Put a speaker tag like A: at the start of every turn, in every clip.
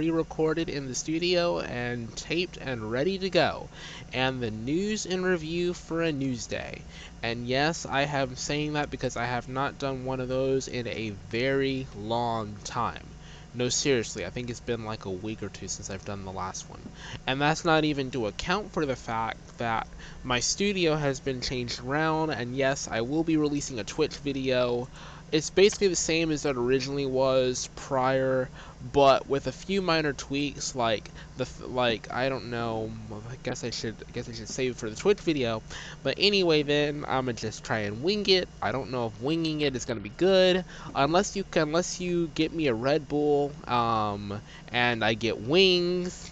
A: pre-recorded in the studio and taped and ready to go. And the news and review for a news day. And yes, I am saying that because I have not done one of those in a very long time. No, seriously, I think it's been like a week or two since I've done the last one. And that's not even to account for the fact that my studio has been changed around, and yes, I will be releasing a Twitch video it's basically the same as it originally was prior, but with a few minor tweaks, like the like I don't know. I guess I should I guess I should save it for the Twitch video. But anyway, then I'm gonna just try and wing it. I don't know if winging it is gonna be good unless you unless you get me a Red Bull, um, and I get wings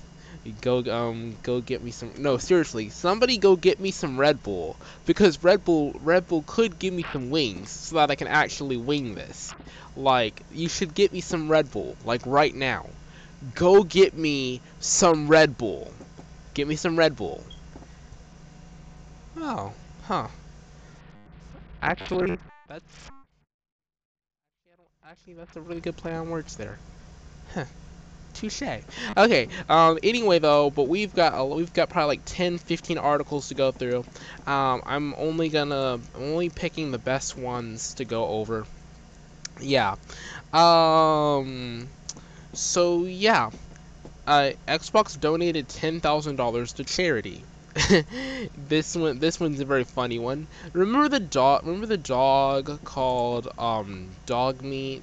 A: Go um go get me some no seriously somebody go get me some Red Bull because Red Bull Red Bull could give me some wings so that I can actually wing this. Like you should get me some Red Bull like right now. Go get me some Red Bull. Get me some Red Bull. Oh huh. Actually that's actually that's a really good play on words there. Huh touche. Okay. Um. Anyway, though, but we've got a, we've got probably like 10, 15 articles to go through. Um. I'm only gonna I'm only picking the best ones to go over. Yeah. Um. So yeah. Uh, Xbox donated ten thousand dollars to charity. this one this one's a very funny one. Remember the dog remember the dog called um Dog Meat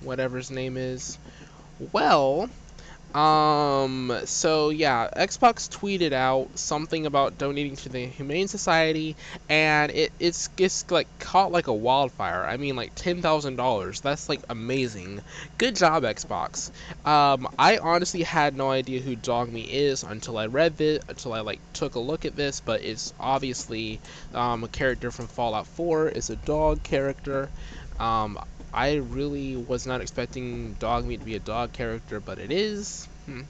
A: whatever his name is? Well, um, so yeah, Xbox tweeted out something about donating to the Humane Society, and it, it's it's like caught like a wildfire. I mean, like ten thousand dollars. That's like amazing. Good job, Xbox. Um, I honestly had no idea who Dogmeat is until I read this, until I like took a look at this. But it's obviously um, a character from Fallout 4. It's a dog character. Um, I really was not expecting Dogmeat to be a dog character, but it is. Hmm.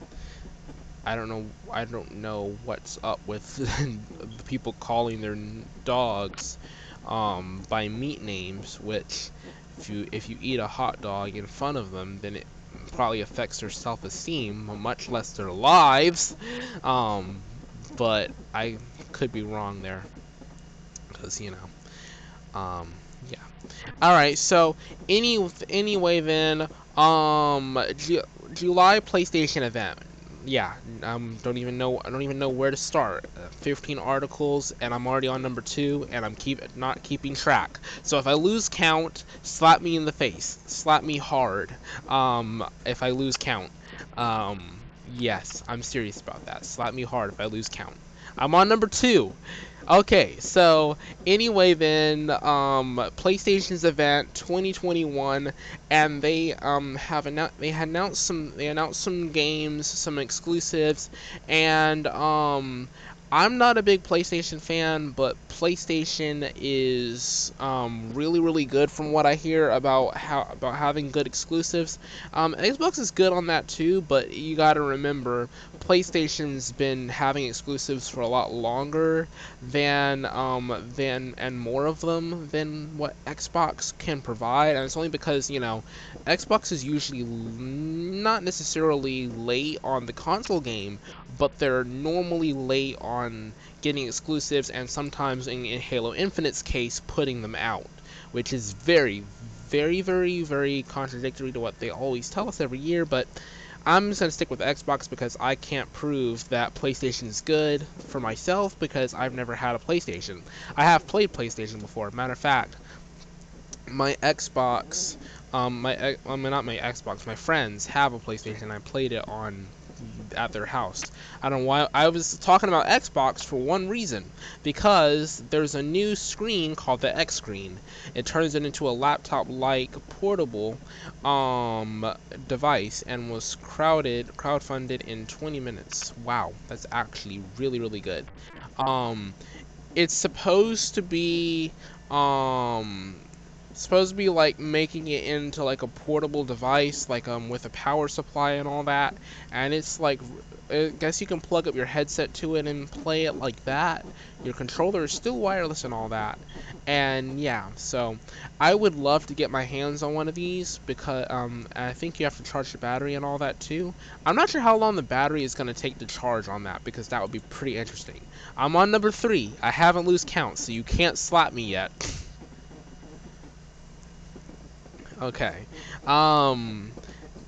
A: I don't know. I don't know what's up with the people calling their dogs um, by meat names. Which, if you if you eat a hot dog in front of them, then it probably affects their self-esteem, much less their lives. Um, but I could be wrong there, because you know. Um, all right. So any anyway then, um, G July PlayStation event. Yeah, um, don't even know. I don't even know where to start. Uh, 15 articles, and I'm already on number two, and I'm keep not keeping track. So if I lose count, slap me in the face. Slap me hard. Um, if I lose count. Um, yes, I'm serious about that. Slap me hard if I lose count. I'm on number two. Okay, so anyway then, um, PlayStation's event 2021, and they um have announced they had announced some they announced some games, some exclusives, and um I'm not a big PlayStation fan, but PlayStation is um, really, really good from what I hear about how about having good exclusives. Um, Xbox is good on that too, but you got to remember PlayStation's been having exclusives for a lot longer than um, than and more of them than what Xbox can provide, and it's only because you know Xbox is usually not necessarily late on the console game, but they're normally late on getting exclusives and sometimes in, in Halo Infinite's case putting them out, which is very, very, very, very contradictory to what they always tell us every year, but I'm just going to stick with Xbox because I can't prove that PlayStation is good for myself because I've never had a PlayStation. I have played PlayStation before. Matter of fact, my Xbox, um, my, I mean, not my Xbox, my friends have a PlayStation. I played it on at their house. I don't know why I was talking about Xbox for one reason because there's a new screen called the X screen. It turns it into a laptop-like portable um, device and was crowded crowdfunded in 20 minutes. Wow, that's actually really really good. Um, it's supposed to be um supposed to be like making it into like a portable device, like um with a power supply and all that. And it's like, I guess you can plug up your headset to it and play it like that. Your controller is still wireless and all that. And yeah, so I would love to get my hands on one of these because um I think you have to charge the battery and all that too. I'm not sure how long the battery is gonna take to charge on that because that would be pretty interesting. I'm on number three. I haven't lose count, so you can't slap me yet. Okay. Um,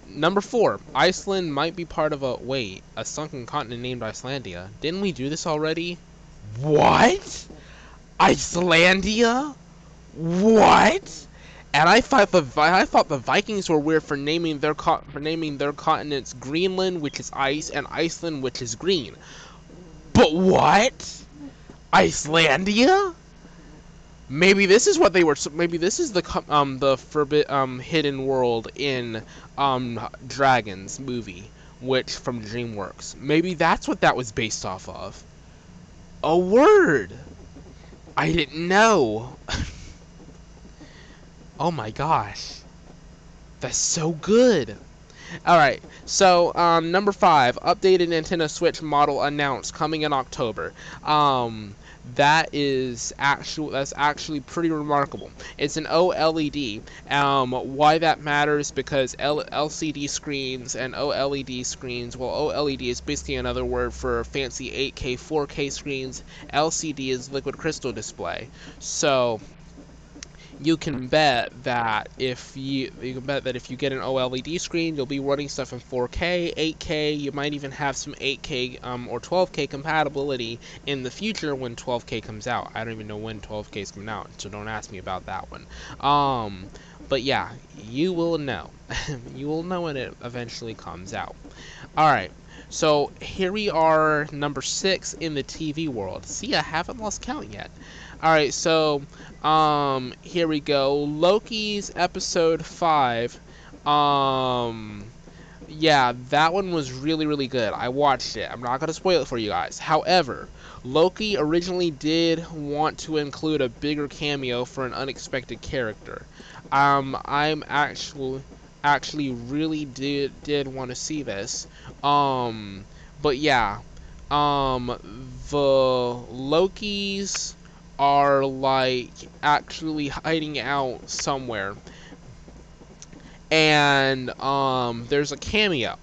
A: number four. Iceland might be part of a wait a sunken continent named Icelandia. Didn't we do this already? What? Icelandia? What? And I thought the I thought the Vikings were weird for naming their for naming their continents Greenland, which is ice, and Iceland, which is green. But what? Icelandia? Maybe this is what they were. Maybe this is the um the forbid um hidden world in um Dragons movie, which from DreamWorks. Maybe that's what that was based off of. A word. I didn't know. oh my gosh. That's so good. Alright, so um, number five, updated Nintendo Switch model announced coming in October. Um, that is actual that's actually pretty remarkable. It's an OLED. Um, why that matters because L- LCD screens and OLED screens. Well, OLED is basically another word for fancy 8K, 4K screens. LCD is liquid crystal display. So you can bet that if you you can bet that if you get an OLED screen, you'll be running stuff in 4K, 8K. You might even have some 8K um, or 12K compatibility in the future when 12K comes out. I don't even know when 12K is coming out, so don't ask me about that one. Um, but yeah, you will know. you will know when it eventually comes out. All right. So here we are, number six in the TV world. See, I haven't lost count yet. All right, so um, here we go. Loki's episode five. Um, yeah, that one was really, really good. I watched it. I'm not gonna spoil it for you guys. However, Loki originally did want to include a bigger cameo for an unexpected character. Um, I'm actually actually really did did want to see this. Um, but yeah, um, the Loki's are like actually hiding out somewhere. And um, there's a cameo.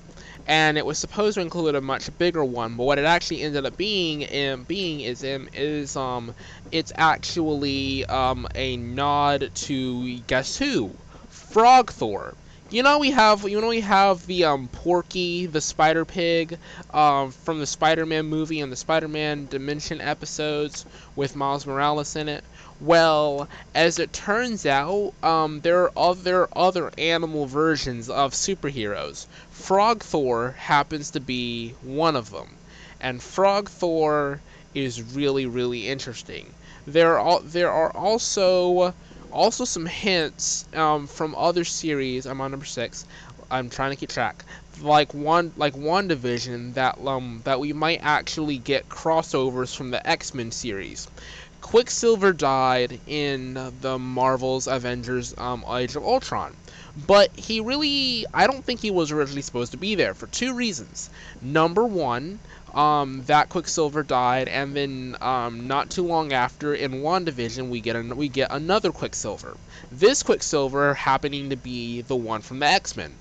A: And it was supposed to include a much bigger one, but what it actually ended up being um, being is um, is um it's actually um a nod to guess who? Frog Thor. You know we have you know we have the um Porky the Spider Pig um from the Spider-Man movie and the Spider-Man Dimension episodes with Miles Morales in it. Well, as it turns out, um, there are other other animal versions of superheroes. Frog Thor happens to be one of them, and Frog Thor is really really interesting. There are there are also also, some hints um, from other series. I'm on number six. I'm trying to keep track. Like one, like WandaVision, that um, that we might actually get crossovers from the X-Men series. Quicksilver died in the Marvel's Avengers um, Age of Ultron. But he really, I don't think he was originally supposed to be there for two reasons. Number one, um, that Quicksilver died, and then um, not too long after, in WandaVision, we get an, we get another Quicksilver. This Quicksilver happening to be the one from the X Men.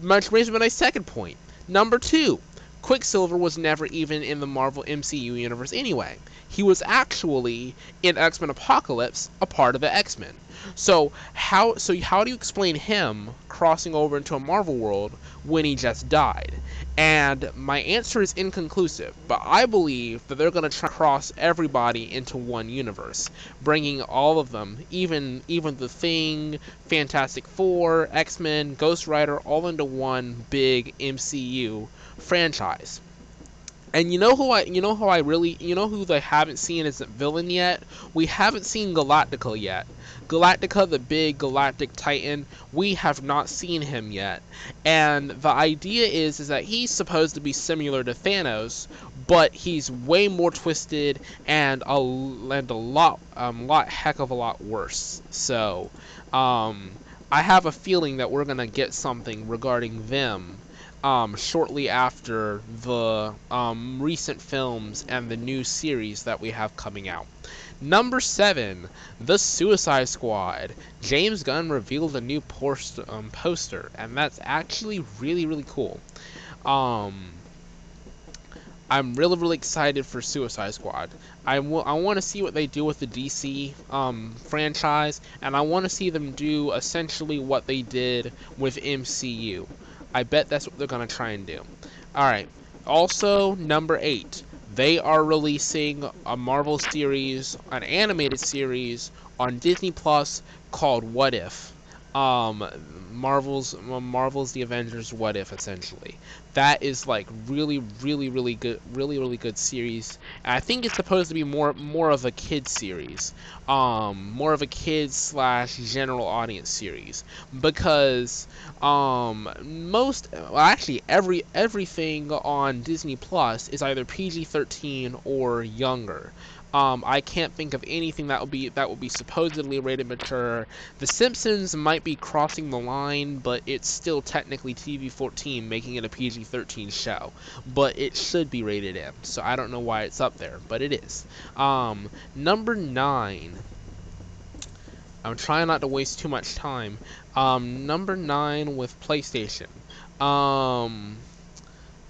A: Much brings me to my second point. Number two, Quicksilver was never even in the Marvel MCU universe anyway. He was actually in X Men Apocalypse, a part of the X Men. So how so how do you explain him crossing over into a Marvel world when he just died? And my answer is inconclusive, but I believe that they're going to cross everybody into one universe, bringing all of them, even even the Thing, Fantastic Four, X-Men, Ghost Rider, all into one big MCU franchise. And you know who I you know who I really you know who they haven't seen as a villain yet? We haven't seen Galactica yet. Galactica, the big galactic titan, we have not seen him yet. And the idea is is that he's supposed to be similar to Thanos, but he's way more twisted and a and a lot um lot heck of a lot worse. So, Um, I have a feeling that we're gonna get something regarding them um, shortly after the um, recent films and the new series that we have coming out. Number seven, The Suicide Squad. James Gunn revealed a new post, um, poster, and that's actually really, really cool. Um, I'm really, really excited for Suicide Squad. I, I want to see what they do with the DC um, franchise, and I want to see them do essentially what they did with MCU. I bet that's what they're going to try and do. Alright, also, number 8. They are releasing a Marvel series, an animated series, on Disney Plus called What If. Um, Marvel's Marvel's The Avengers What If essentially. That is like really really really good really really good series. And I think it's supposed to be more more of a kid series. Um more of a kids slash general audience series because um most well, actually every everything on Disney Plus is either PG-13 or younger. Um, I can't think of anything that would be that would be supposedly rated mature. The Simpsons might be crossing the line, but it's still technically TV-14, making it a PG-13 show. But it should be rated M, so I don't know why it's up there, but it is. Um, number nine. I'm trying not to waste too much time. Um, number nine with PlayStation. Um,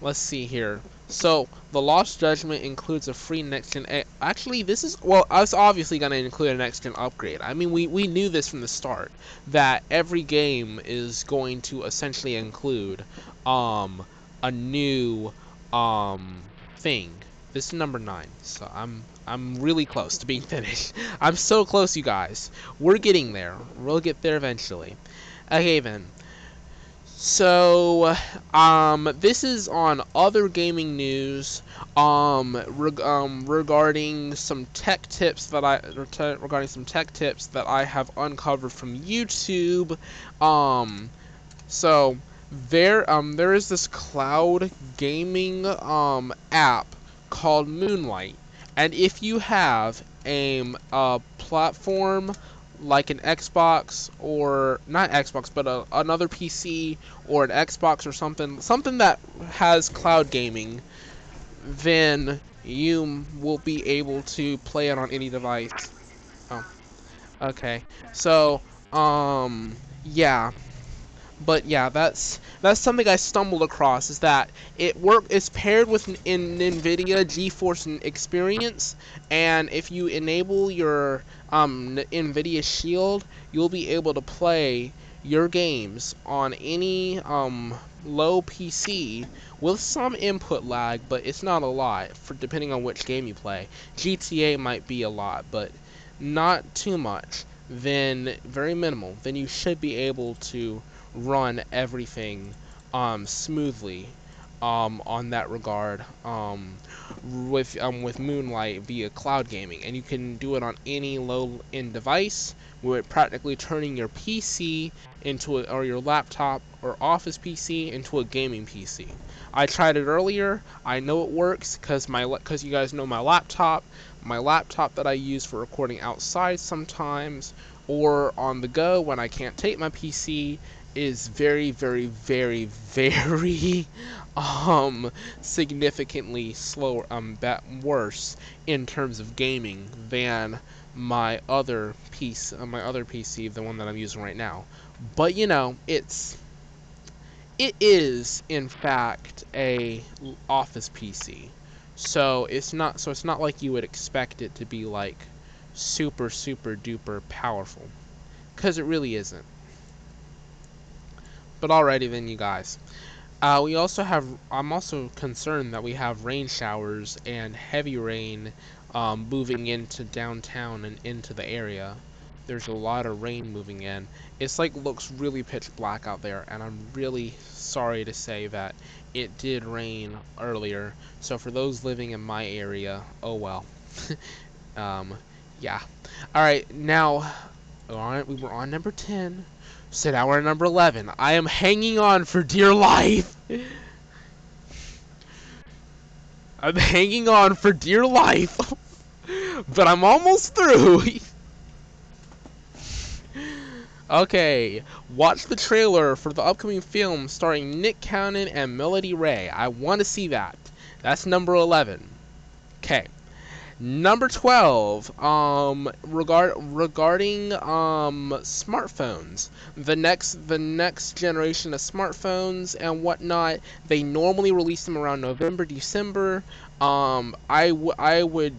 A: let's see here. So, the Lost Judgment includes a free next-gen... Actually, this is... Well, it's obviously going to include a next-gen upgrade. I mean, we, we knew this from the start, that every game is going to essentially include um, a new um, thing. This is number 9, so I'm I'm really close to being finished. I'm so close, you guys. We're getting there. We'll get there eventually. Okay, then. So, um, this is on other gaming news, um, reg um, regarding some tech tips that I, regarding some tech tips that I have uncovered from YouTube, um, so, there, um, there is this cloud gaming, um, app called Moonlight, and if you have a, a platform like an Xbox or not Xbox, but a, another PC or an Xbox or something, something that has cloud gaming, then you will be able to play it on any device. Oh, okay. So, um, yeah. But yeah, that's that's something I stumbled across is that it work it's paired with in NVIDIA GeForce Experience, and if you enable your um, NVIDIA Shield, you'll be able to play your games on any um, low PC with some input lag, but it's not a lot for depending on which game you play. GTA might be a lot, but not too much. Then very minimal. Then you should be able to run everything um, smoothly um, on that regard um, with um, with Moonlight via cloud gaming, and you can do it on any low-end device, with practically turning your PC into a, or your laptop or office PC into a gaming PC. I tried it earlier. I know it works because my because you guys know my laptop, my laptop that I use for recording outside sometimes or on the go when I can't take my PC is very, very, very, very um significantly slower um worse in terms of gaming than my other piece uh, my other PC the one that I'm using right now. But you know it's it is in fact a office PC so it's not so it's not like you would expect it to be like super super duper powerful. Because it really isn't but alrighty then, you guys. Uh, we also have, I'm also concerned that we have rain showers and heavy rain um, moving into downtown and into the area. There's a lot of rain moving in. It's like looks really pitch black out there, and I'm really sorry to say that it did rain earlier. So for those living in my area, oh well. um, yeah. Alright, now, alright, we were on number 10. Sit hour number 11. I am hanging on for dear life. I'm hanging on for dear life. but I'm almost through. Okay, watch the trailer for the upcoming film starring Nick Cannon and Melody Ray. I want to see that. That's number 11. Okay. Number 12, um, regard regarding um smartphones, the next the next generation of smartphones and whatnot, they normally release them around November, December. Um, I, w- I would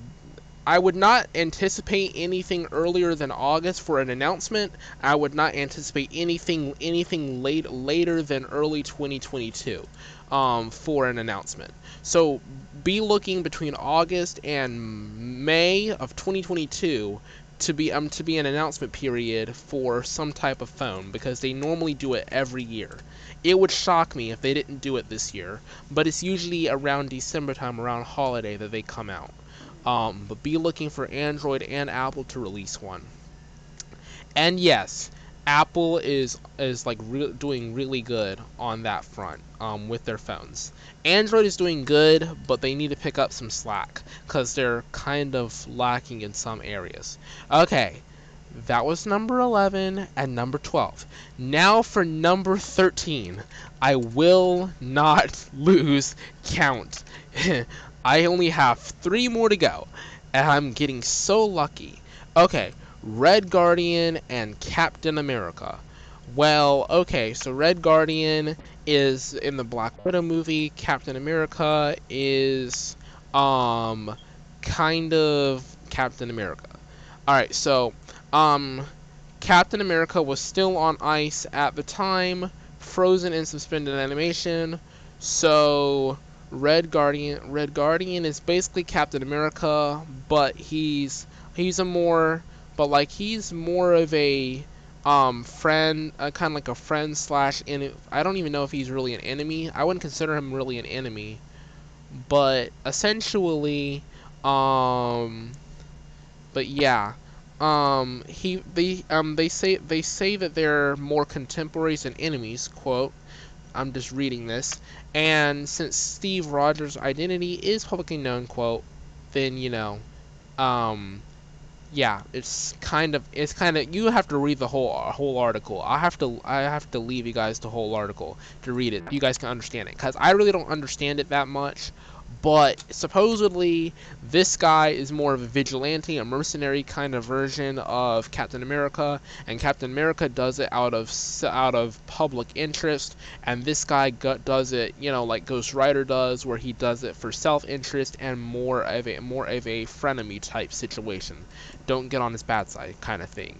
A: I would not anticipate anything earlier than August for an announcement. I would not anticipate anything anything late later than early 2022 um, for an announcement. So be looking between August and May of 2022 to be um to be an announcement period for some type of phone because they normally do it every year. It would shock me if they didn't do it this year, but it's usually around December time, around holiday that they come out. Um, but be looking for Android and Apple to release one. And yes, Apple is is like re- doing really good on that front um, with their phones. Android is doing good, but they need to pick up some slack because they're kind of lacking in some areas. Okay, that was number 11 and number 12. Now for number 13. I will not lose count. I only have three more to go, and I'm getting so lucky. Okay, Red Guardian and Captain America. Well, okay, so Red Guardian is in the Black Widow movie. Captain America is um kind of Captain America. All right, so um Captain America was still on ice at the time, frozen in suspended animation. So Red Guardian Red Guardian is basically Captain America, but he's he's a more but like he's more of a um friend uh, kind of like a friend slash I don't even know if he's really an enemy. I wouldn't consider him really an enemy. But essentially um but yeah. Um he they um they say they say that they're more contemporaries than enemies, quote. I'm just reading this. And since Steve Rogers' identity is publicly known, quote, then you know, um, yeah, it's kind of it's kind of you have to read the whole whole article. I have to I have to leave you guys the whole article to read it. You guys can understand it because I really don't understand it that much but supposedly this guy is more of a vigilante, a mercenary kind of version of Captain America, and Captain America does it out of out of public interest, and this guy does it, you know, like Ghost Rider does, where he does it for self-interest and more of a more of a frenemy type situation. Don't get on his bad side kind of thing.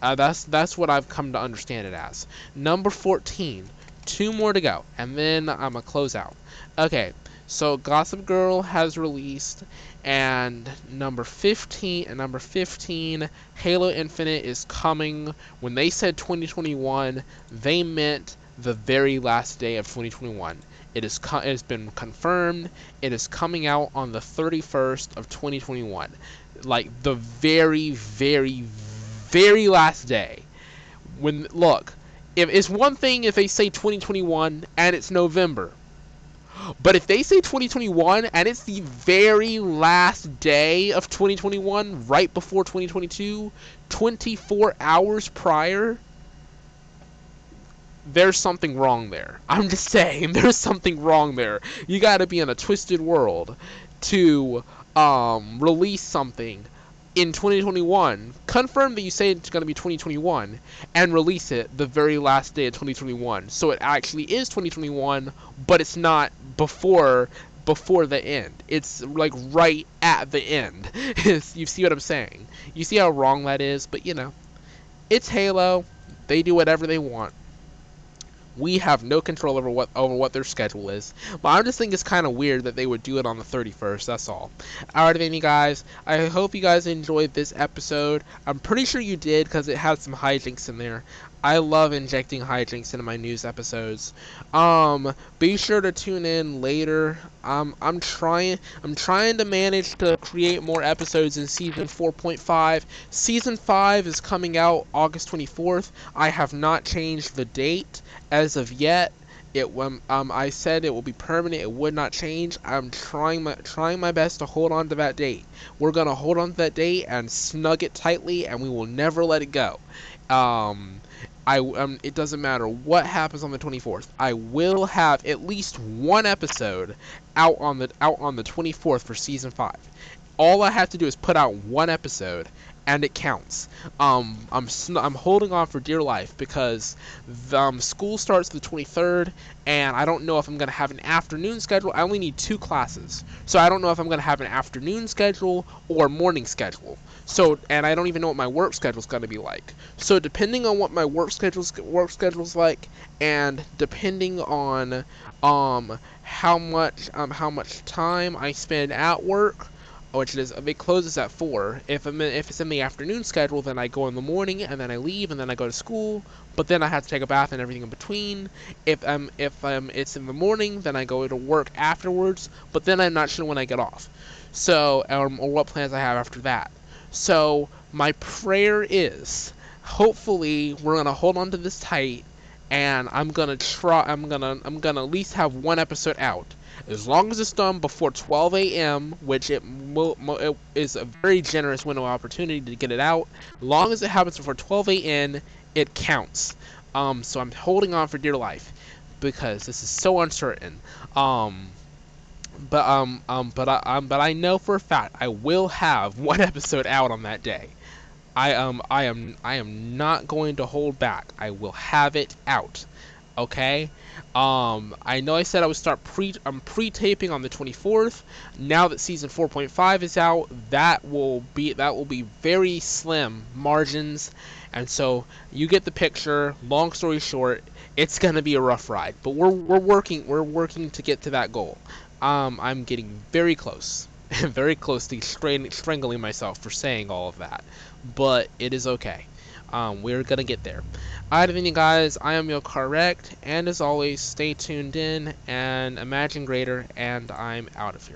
A: Uh, that's that's what I've come to understand it as. Number 14. Two more to go, and then I'm a close out. Okay, so Gossip Girl has released, and number 15 and number 15, Halo Infinite is coming. When they said 2021, they meant the very last day of 2021. It is co- it has been confirmed. It is coming out on the 31st of 2021, like the very, very, very last day. When look, if it's one thing if they say 2021 and it's November but if they say 2021 and it's the very last day of 2021, right before 2022, 24 hours prior, there's something wrong there. I'm just saying, there's something wrong there. You gotta be in a twisted world to um, release something in 2021, confirm that you say it's going to be 2021, and release it the very last day of 2021. So it actually is 2021, but it's not before before the end. It's like right at the end. you see what I'm saying? You see how wrong that is? But you know, it's Halo. They do whatever they want. We have no control over what over what their schedule is. But I just think it's kind of weird that they would do it on the 31st. That's all. Alright, then, you guys. I hope you guys enjoyed this episode. I'm pretty sure you did because it had some hijinks in there. I love injecting hijinks into my news episodes. Um, be sure to tune in later. Um, I'm trying. I'm trying to manage to create more episodes in season 4.5. Season 5 is coming out August 24th. I have not changed the date as of yet. It um, um I said it will be permanent. It would not change. I'm trying my trying my best to hold on to that date. We're gonna hold on to that date and snug it tightly, and we will never let it go. Um, I um, it doesn't matter what happens on the 24th. I will have at least one episode out on the out on the 24th for season five. All I have to do is put out one episode, and it counts. Um, I'm I'm holding on for dear life because the, um, school starts the 23rd, and I don't know if I'm gonna have an afternoon schedule. I only need two classes, so I don't know if I'm gonna have an afternoon schedule or morning schedule. So, and I don't even know what my work schedule is gonna be like. So, depending on what my work schedule's work schedule's like, and depending on um how much um how much time I spend at work which is it closes at four. If I'm in, if it's in the afternoon schedule, then I go in the morning and then I leave and then I go to school. But then I have to take a bath and everything in between. If um if um it's in the morning, then I go to work afterwards. But then I'm not sure when I get off. So um or what plans I have after that. So my prayer is, hopefully we're gonna hold on to this tight, and I'm gonna try. I'm gonna I'm gonna at least have one episode out as long as it's done before 12 a.m., which it, it is a very generous window opportunity to get it out, as long as it happens before 12 a.m., it counts. Um, so I'm holding on for dear life because this is so uncertain. Um, but um, um, but I um, but I know for a fact I will have one episode out on that day. I um, I am I am not going to hold back. I will have it out. Okay. Um, I know I said I would start pre I'm pre-taping on the 24th. Now that season 4.5 is out, that will be that will be very slim margins, and so you get the picture. Long story short, it's gonna be a rough ride, but we're we're working we're working to get to that goal. Um, I'm getting very close, very close to strangling myself for saying all of that, but it is okay. Um, we're gonna get there. Alright, you guys, I am your correct, and as always, stay tuned in and imagine greater, and I'm out of here.